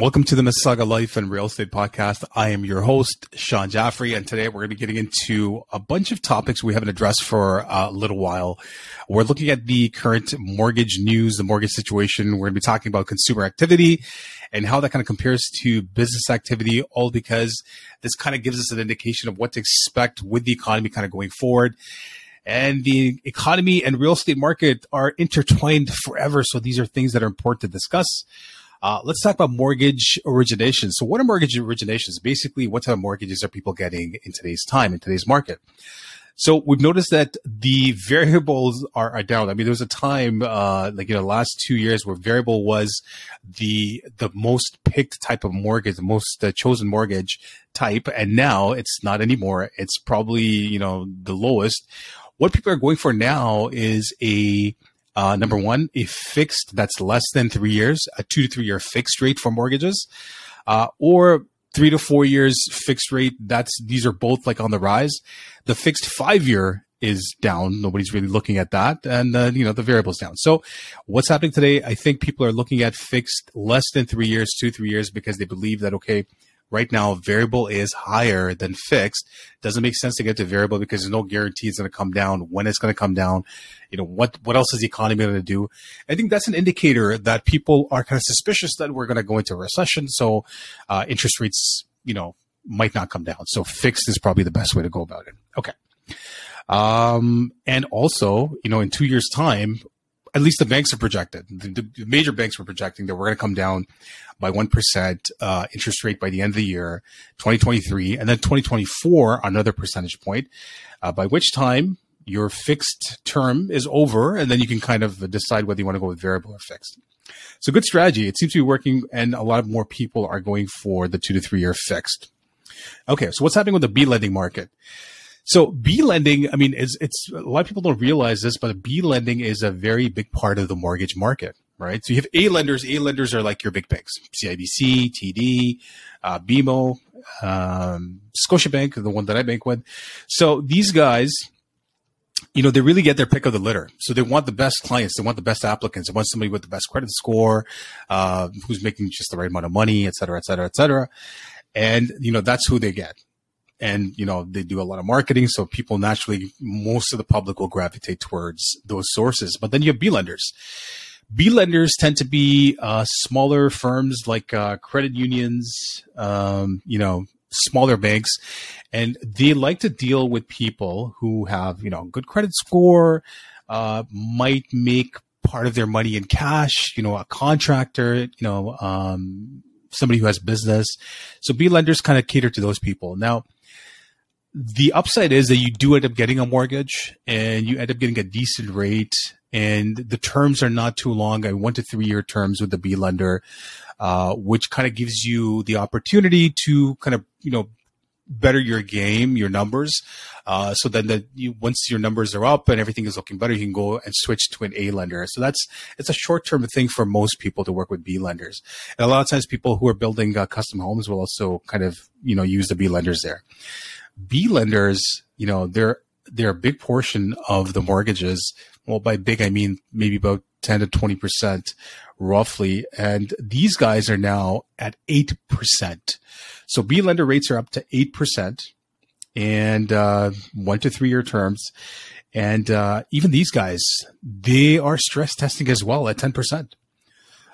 Welcome to the Mississauga Life and Real Estate Podcast. I am your host, Shan Jaffrey, and today we're going to be getting into a bunch of topics we haven't addressed for a little while. We're looking at the current mortgage news, the mortgage situation. We're going to be talking about consumer activity and how that kind of compares to business activity, all because this kind of gives us an indication of what to expect with the economy kind of going forward and the economy and real estate market are intertwined forever. So these are things that are important to discuss. Uh, let's talk about mortgage origination. So, what are mortgage originations? Basically, what type of mortgages are people getting in today's time, in today's market? So we've noticed that the variables are, are down. I mean, there was a time, uh, like, in the last two years where variable was the, the most picked type of mortgage, the most uh, chosen mortgage type. And now it's not anymore. It's probably, you know, the lowest. What people are going for now is a, uh, number one, a fixed that's less than three years, a two to three year fixed rate for mortgages, uh, or three to four years fixed rate. That's these are both like on the rise. The fixed five year is down. Nobody's really looking at that, and uh, you know the variables down. So, what's happening today? I think people are looking at fixed less than three years, two three years, because they believe that okay, right now variable is higher than fixed. Doesn't make sense to get to variable because there's no guarantee it's going to come down, when it's going to come down, you know, what, what else is the economy going to do? I think that's an indicator that people are kind of suspicious that we're going to go into a recession. So, uh, interest rates, you know, might not come down. So fixed is probably the best way to go about it. Okay. Um, and also, you know, in two years time, at least the banks are projected. The, the major banks were projecting that we're going to come down by 1% uh, interest rate by the end of the year, 2023, and then 2024, another percentage point, uh, by which time your fixed term is over, and then you can kind of decide whether you want to go with variable or fixed. So good strategy. It seems to be working, and a lot more people are going for the two to three year fixed. Okay, so what's happening with the B lending market? So B lending, I mean, it's, it's a lot of people don't realize this, but B lending is a very big part of the mortgage market, right? So you have A lenders. A lenders are like your big banks, CIBC, TD, uh, BMO, um, Scotiabank, the one that I bank with. So these guys, you know, they really get their pick of the litter. So they want the best clients. They want the best applicants. They want somebody with the best credit score, uh, who's making just the right amount of money, et cetera, et cetera, et cetera. And, you know, that's who they get and you know they do a lot of marketing so people naturally most of the public will gravitate towards those sources but then you have b lenders b lenders tend to be uh, smaller firms like uh, credit unions um, you know smaller banks and they like to deal with people who have you know good credit score uh, might make part of their money in cash you know a contractor you know um, somebody who has business. So b lenders kind of cater to those people. Now the upside is that you do end up getting a mortgage and you end up getting a decent rate and the terms are not too long. I one to three year terms with the B lender, uh, which kind of gives you the opportunity to kind of, you know, better your game, your numbers. Uh, so then that you, once your numbers are up and everything is looking better, you can go and switch to an A lender. So that's, it's a short term thing for most people to work with B lenders. And a lot of times people who are building uh, custom homes will also kind of, you know, use the B lenders there. B lenders, you know, they're they're a big portion of the mortgages. Well, by big I mean maybe about ten to twenty percent, roughly. And these guys are now at eight percent. So B lender rates are up to eight percent, and uh, one to three year terms. And uh, even these guys, they are stress testing as well at ten percent.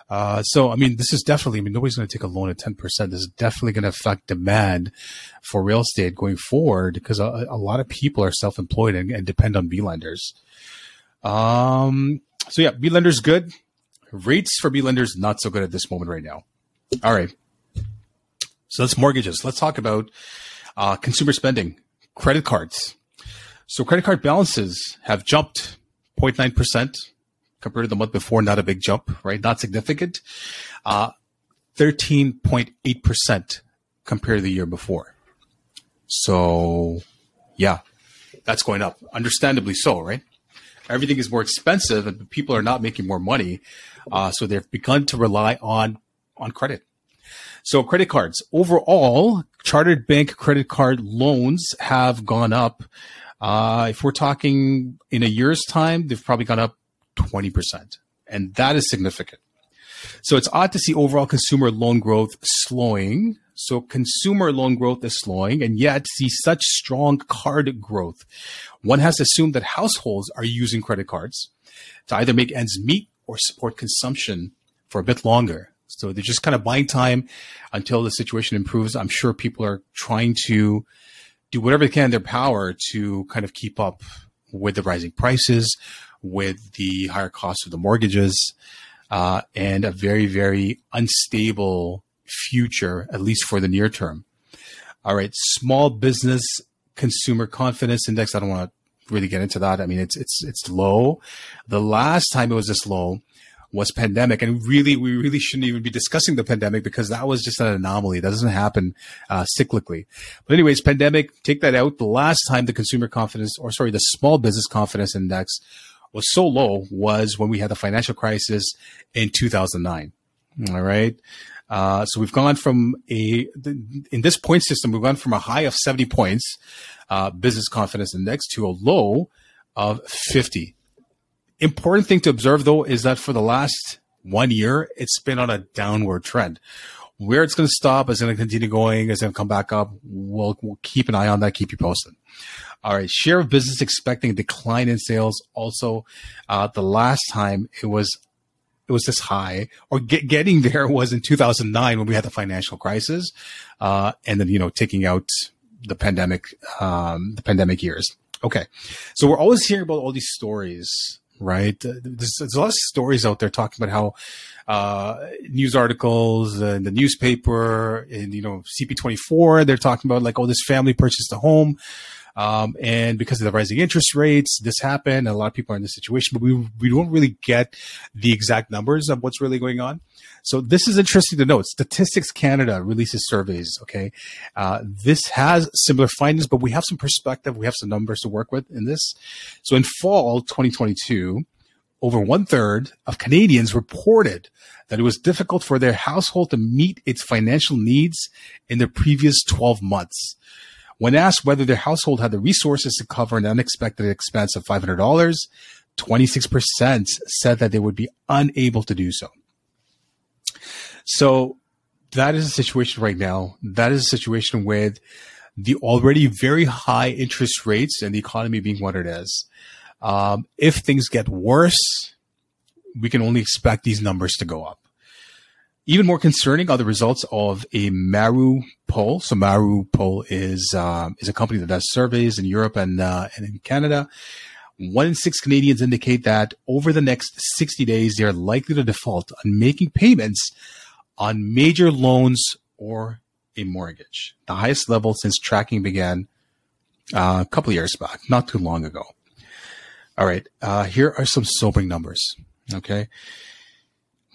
Uh, so, I mean, this is definitely, I mean, nobody's going to take a loan at 10%. This is definitely going to affect demand for real estate going forward because a, a lot of people are self employed and, and, depend on B lenders. Um, so, yeah, B lenders good. Rates for B lenders not so good at this moment right now. All right. So, that's mortgages. Let's talk about uh, consumer spending, credit cards. So, credit card balances have jumped 0.9% compared to the month before, not a big jump, right? Not significant. Uh, 13.8% compared to the year before. So, yeah, that's going up. Understandably so, right? Everything is more expensive and people are not making more money. Uh, so they've begun to rely on, on credit. So credit cards overall, chartered bank credit card loans have gone up. Uh, if we're talking in a year's time, they've probably gone up 20%. And that is significant. So it's odd to see overall consumer loan growth slowing. So consumer loan growth is slowing and yet see such strong card growth. One has assumed that households are using credit cards to either make ends meet or support consumption for a bit longer. So they're just kind of buying time until the situation improves. I'm sure people are trying to do whatever they can in their power to kind of keep up with the rising prices, with the higher cost of the mortgages, uh, and a very, very unstable future, at least for the near term. All right, small business consumer confidence index. I don't want to really get into that. I mean, it's it's it's low. The last time it was this low was pandemic, and really, we really shouldn't even be discussing the pandemic because that was just an anomaly. That doesn't happen uh, cyclically. But anyways, pandemic, take that out. The last time the consumer confidence, or sorry, the small business confidence index was so low was when we had the financial crisis in 2009. All right. Uh, so we've gone from a, in this point system, we've gone from a high of 70 points, uh, business confidence index to a low of 50. Important thing to observe though is that for the last one year, it's been on a downward trend. Where it's going to stop is going to continue going, is going to come back up. We'll, we'll keep an eye on that, keep you posted. All right. Share of business expecting a decline in sales. Also, uh, the last time it was it was this high, or get, getting there was in 2009 when we had the financial crisis, uh, and then you know taking out the pandemic, um, the pandemic years. Okay, so we're always hearing about all these stories, right? There's, there's a lot of stories out there talking about how uh, news articles in the newspaper, and you know CP24, they're talking about like, oh, this family purchased a home. Um, and because of the rising interest rates, this happened. a lot of people are in this situation, but we, we don't really get the exact numbers of what's really going on. So this is interesting to note. Statistics Canada releases surveys. Okay. Uh, this has similar findings, but we have some perspective. We have some numbers to work with in this. So in fall 2022, over one third of Canadians reported that it was difficult for their household to meet its financial needs in the previous 12 months. When asked whether their household had the resources to cover an unexpected expense of $500, 26% said that they would be unable to do so. So that is a situation right now. That is a situation with the already very high interest rates and the economy being what it is. Um, if things get worse, we can only expect these numbers to go up. Even more concerning are the results of a Maru poll. So Maru poll is uh, is a company that does surveys in Europe and uh, and in Canada. One in six Canadians indicate that over the next 60 days, they are likely to default on making payments on major loans or a mortgage, the highest level since tracking began uh, a couple years back, not too long ago. All right, uh, here are some sobering numbers. Okay,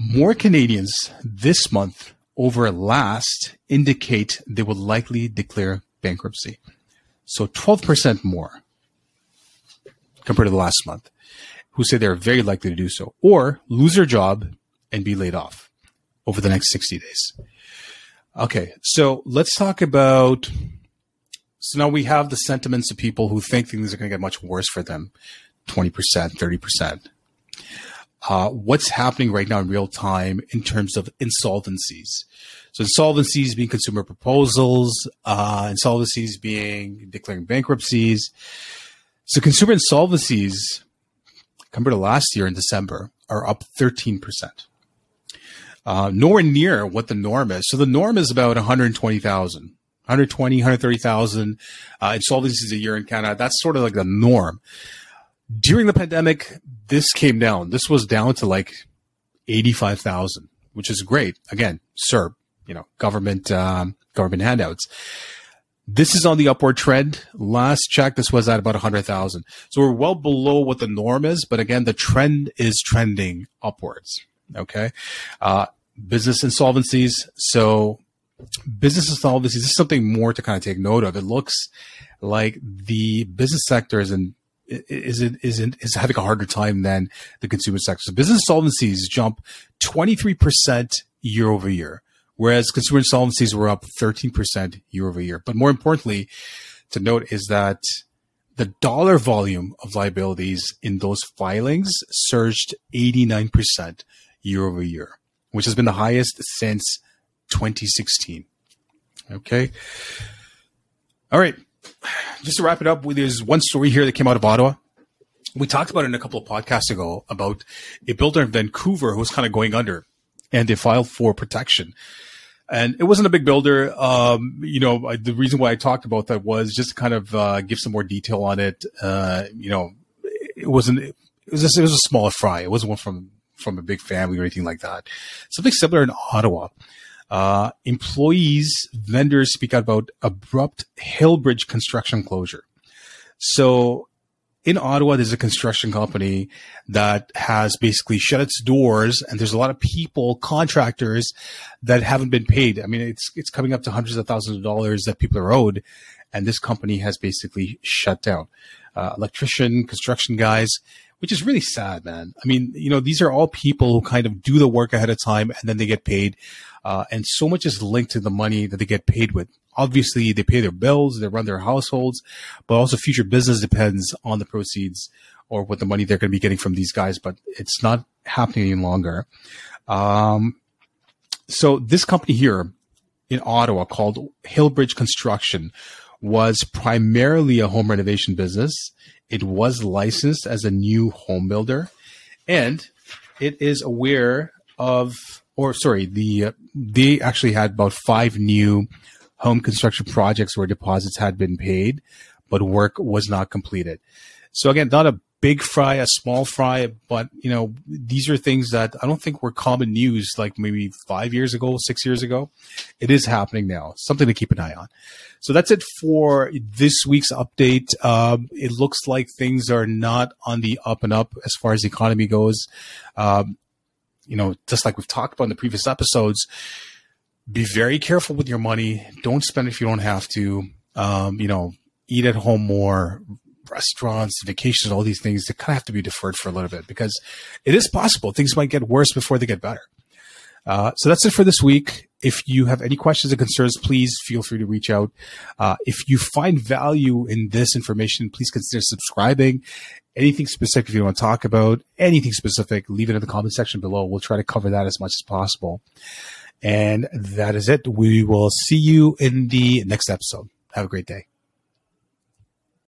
more Canadians this month over last indicate they will likely declare bankruptcy. So 12% more compared to the last month who say they're very likely to do so or lose their job and be laid off over the next 60 days. Okay, so let's talk about. So now we have the sentiments of people who think things are going to get much worse for them 20%, 30% uh, what's happening right now in real time in terms of insolvencies. So insolvencies being consumer proposals, uh, insolvencies being declaring bankruptcies. So consumer insolvencies compared to last year in December are up 13%. Uh, nowhere near what the norm is. So the norm is about 120,000, 120, 130,000 uh, insolvencies a year in Canada. That's sort of like the norm during the pandemic, this came down. This was down to like 85,000, which is great. Again, CERB, you know, government, um, government handouts. This is on the upward trend. Last check, this was at about 100,000. So we're well below what the norm is, but again, the trend is trending upwards. Okay. Uh, business insolvencies. So business insolvencies, is something more to kind of take note of. It looks like the business sector is in is it is having a harder time than the consumer sector. So business solvencies jump 23% year over year, whereas consumer insolvencies were up 13% year over year. But more importantly, to note is that the dollar volume of liabilities in those filings surged 89% year over year. which has been the highest since 2016. Okay. All right. Just to wrap it up, there's one story here that came out of Ottawa. We talked about it in a couple of podcasts ago about a builder in Vancouver who was kind of going under and they filed for protection. And it wasn't a big builder. Um, you know, the reason why I talked about that was just to kind of uh, give some more detail on it. Uh, you know, it wasn't. It was just, it was a smaller fry. It wasn't one from from a big family or anything like that. Something similar in Ottawa. Uh, employees, vendors speak out about abrupt Hillbridge construction closure. So in Ottawa, there's a construction company that has basically shut its doors, and there's a lot of people, contractors, that haven't been paid. I mean, it's it's coming up to hundreds of thousands of dollars that people are owed, and this company has basically shut down. Uh, electrician, construction guys, which is really sad, man. I mean, you know, these are all people who kind of do the work ahead of time, and then they get paid, uh, and so much is linked to the money that they get paid with obviously they pay their bills, they run their households, but also future business depends on the proceeds or what the money they're going to be getting from these guys. But it's not happening any longer. Um, so this company here in Ottawa called Hillbridge Construction was primarily a home renovation business. It was licensed as a new home builder and it is aware of, or sorry, the, uh, they actually had about five new home construction projects where deposits had been paid, but work was not completed. So again, not a big fry, a small fry, but you know, these are things that I don't think were common news like maybe five years ago, six years ago. It is happening now. Something to keep an eye on. So that's it for this week's update. Um, it looks like things are not on the up and up as far as the economy goes. Um, you know, just like we've talked about in the previous episodes, be very careful with your money. Don't spend if you don't have to. Um, you know, eat at home more. Restaurants, vacations, all these things, they kind of have to be deferred for a little bit because it is possible things might get worse before they get better. Uh, so that's it for this week. If you have any questions or concerns, please feel free to reach out. Uh, if you find value in this information, please consider subscribing. Anything specific you want to talk about, anything specific, leave it in the comment section below. We'll try to cover that as much as possible. And that is it. We will see you in the next episode. Have a great day.